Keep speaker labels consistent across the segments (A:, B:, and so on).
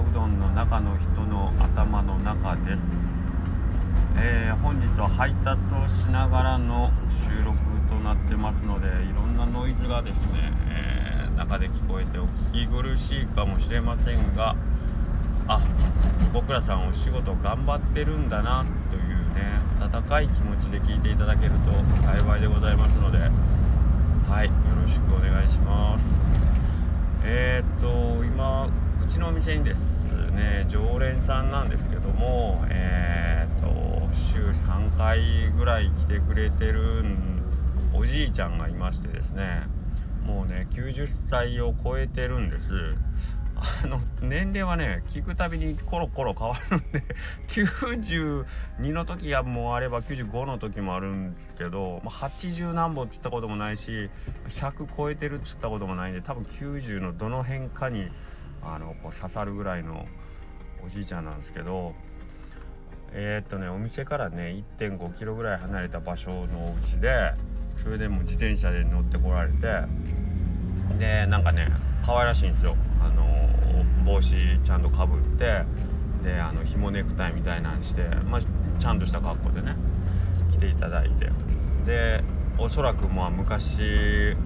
A: うどんの中の人の頭の中です、えー、本日は配達をしながらの収録となってますのでいろんなノイズがですね、えー、中で聞こえてお聞き苦しいかもしれませんがあ僕らさんお仕事頑張ってるんだなというね温かい気持ちで聞いていただけると幸いでございますのでちのお店にですね常連さんなんですけどもえー、っと週3回ぐらい来てくれてるおじいちゃんがいましてですねもうね90歳を超えてるんです。あの年齢はね聞くたびにコロコロ変わるんで 92の時はもうあれば95の時もあるんですけど、まあ、80何本って言ったこともないし100超えてるって言ったこともないんで多分90のどの辺かにあのこう刺さるぐらいのおじいちゃんなんですけどえー、っとねお店からね1 5キロぐらい離れた場所のお家でそれでもう自転車で乗ってこられてでなんかね可愛らしいんですよ。あの帽子ちゃんとかぶってであの紐ネクタイみたいなんして、まあ、ちゃんとした格好でね来ていただいて。でおそらくまあ昔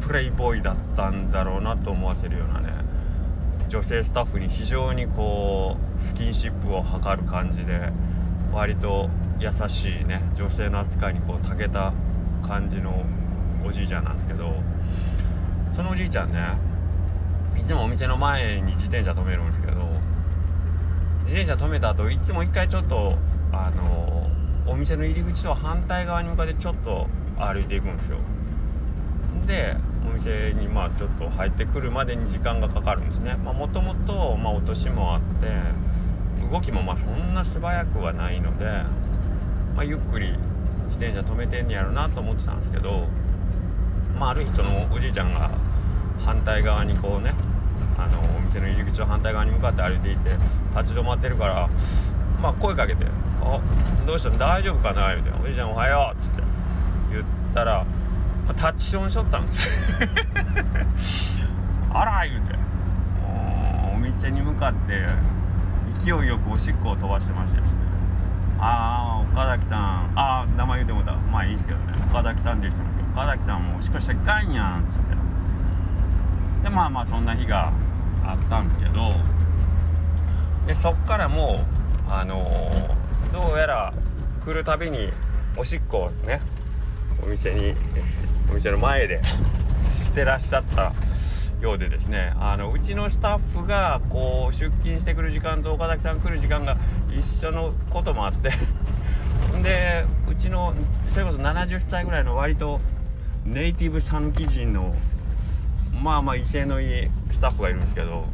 A: プレイボーイだったんだろうなと思わせるようなね女性スタッフに非常にこうスキンシップを図る感じで割と優しいね女性の扱いにこう長けた感じのおじいちゃんなんですけどそのおじいちゃんねいつもお店の前に自転車止めるんですけど自転車止めた後いつも一回ちょっとあのお店の入り口と反対側に向かってちょっと歩いていくんですよ。でお店にまあちょっと入ってくるまでに時間がかかるんですねもともとお年もあって動きもまあそんな素早くはないので、まあ、ゆっくり自転車止めてんねやろなと思ってたんですけどまあある日そのおじいちゃんが反対側にこうねあのお店の入り口の反対側に向かって歩いていて立ち止まってるからまあ声かけて「あどうした？の大丈夫かな?」言うて「おじいちゃんおはよう」っつって言ったらタッチションしとったんですよ。あら言うて。お店に向かって勢いよくおしっこを飛ばしてましてですね。ああ岡崎さん。ああ名前言うてもた。まあいいですけどね。岡崎さんでしたんですよ。岡崎さんもおしっこしたらいかんやんっつって。でまあまあそんな日があったんですけど。でそっからもうあのー、どうやら来るたびにおしっこをねお店にお店の前でしてらっしゃったようでですねあのうちのスタッフがこう出勤してくる時間と岡崎さん来る時間が一緒のこともあって でうちのそれこそ70歳ぐらいの割とネイティブ讃岐人のまあまあ威勢のいいスタッフがいるんですけど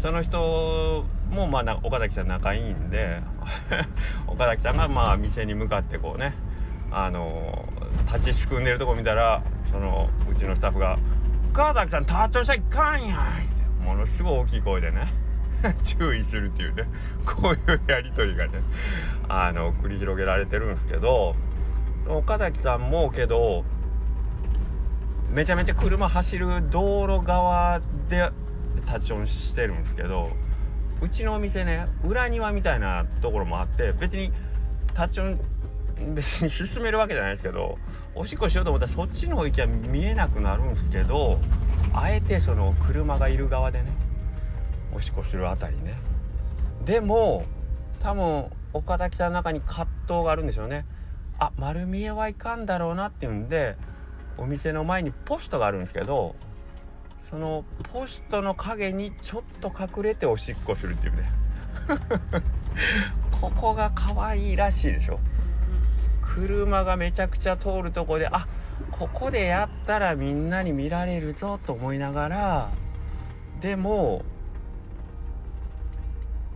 A: その人もまあ岡崎さん仲いいんで 岡崎さんがまあ店に向かってこうねあの立ちすくんでるとこ見たらそのうちのスタッフが「岡崎さん立ちしちゃいかんやん」ってものすごい大きい声でね 注意するっていうねこういうやり取りがねあの繰り広げられてるんですけど岡崎さんもけどめちゃめちゃ車走る道路側で立ち音してるんですけどうちのお店ね裏庭みたいなところもあって別に立ち音別に 進めるわけじゃないですけどおしっこしようと思ったらそっちの方行きは見えなくなるんですけどあえてその車がいる側でねおしっこするあたりね。でも多分岡崎さんの中に葛藤があるんでしょうね。あ丸見えはいかんだろうなっていうんでお店の前にポストがあるんですけどそのポストの影にちょっと隠れておしっこするっていうね。ここが可愛いらしいでしょ。車がめちゃくちゃ通るとこであここでやったらみんなに見られるぞと思いながらでも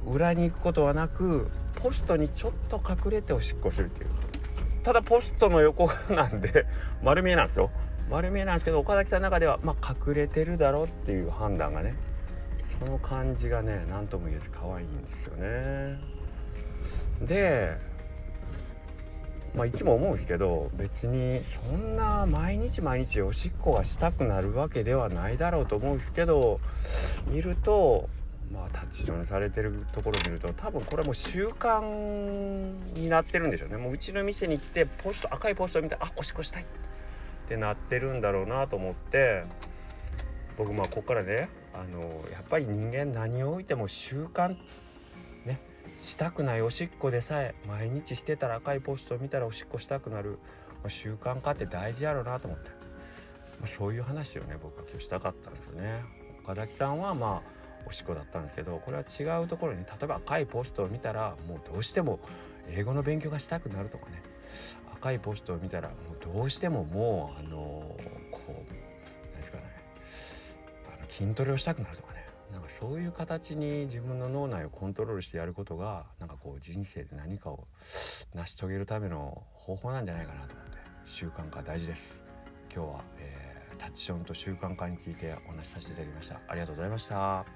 A: 裏に行くことはなくポストにちょっと隠れておしっこするっていう。ただポストの横なんで 丸見えなんですよ。丸見えなんですけど岡崎さんの中ではまあ隠れてるだろうっていう判断がねその感じがね何とも言えず可愛いんですよね。でまあいつも思うんですけど別にそんな毎日毎日おしっこがしたくなるわけではないだろうと思うんですけど見るとまあタッチションされてるところを見ると多分これもう習慣になってるんでしょうね。もううちの店に来てポスト赤いポストを見てあおしっこしたいってなってるんだろうなと思って僕まあここからねあのやっぱり人間何を置いても習慣ねしたくないおしっこでさえ毎日してたら赤いポストを見たらおしっこしたくなる、まあ、習慣化って大事やろなと思って、まあ、そういう話をね僕は今日したかったんですよね。岡崎さんはまあおしっこだったんですけどこれは違うところに例えば赤いポストを見たらもうどうしても英語の勉強がしたくなるとかね。赤いポストを見たらもうどうしてももうあのー、こう何ですかね。あの筋トレをしたくなるとかね。なんかそういう形に自分の脳内をコントロールしてやることがなんかこう人生で何かを成し遂げるための方法なんじゃないかなと思って習慣化大事です。今日は、えー、タッチションと習慣化についてお話しさせていただきました。ありがとうございました。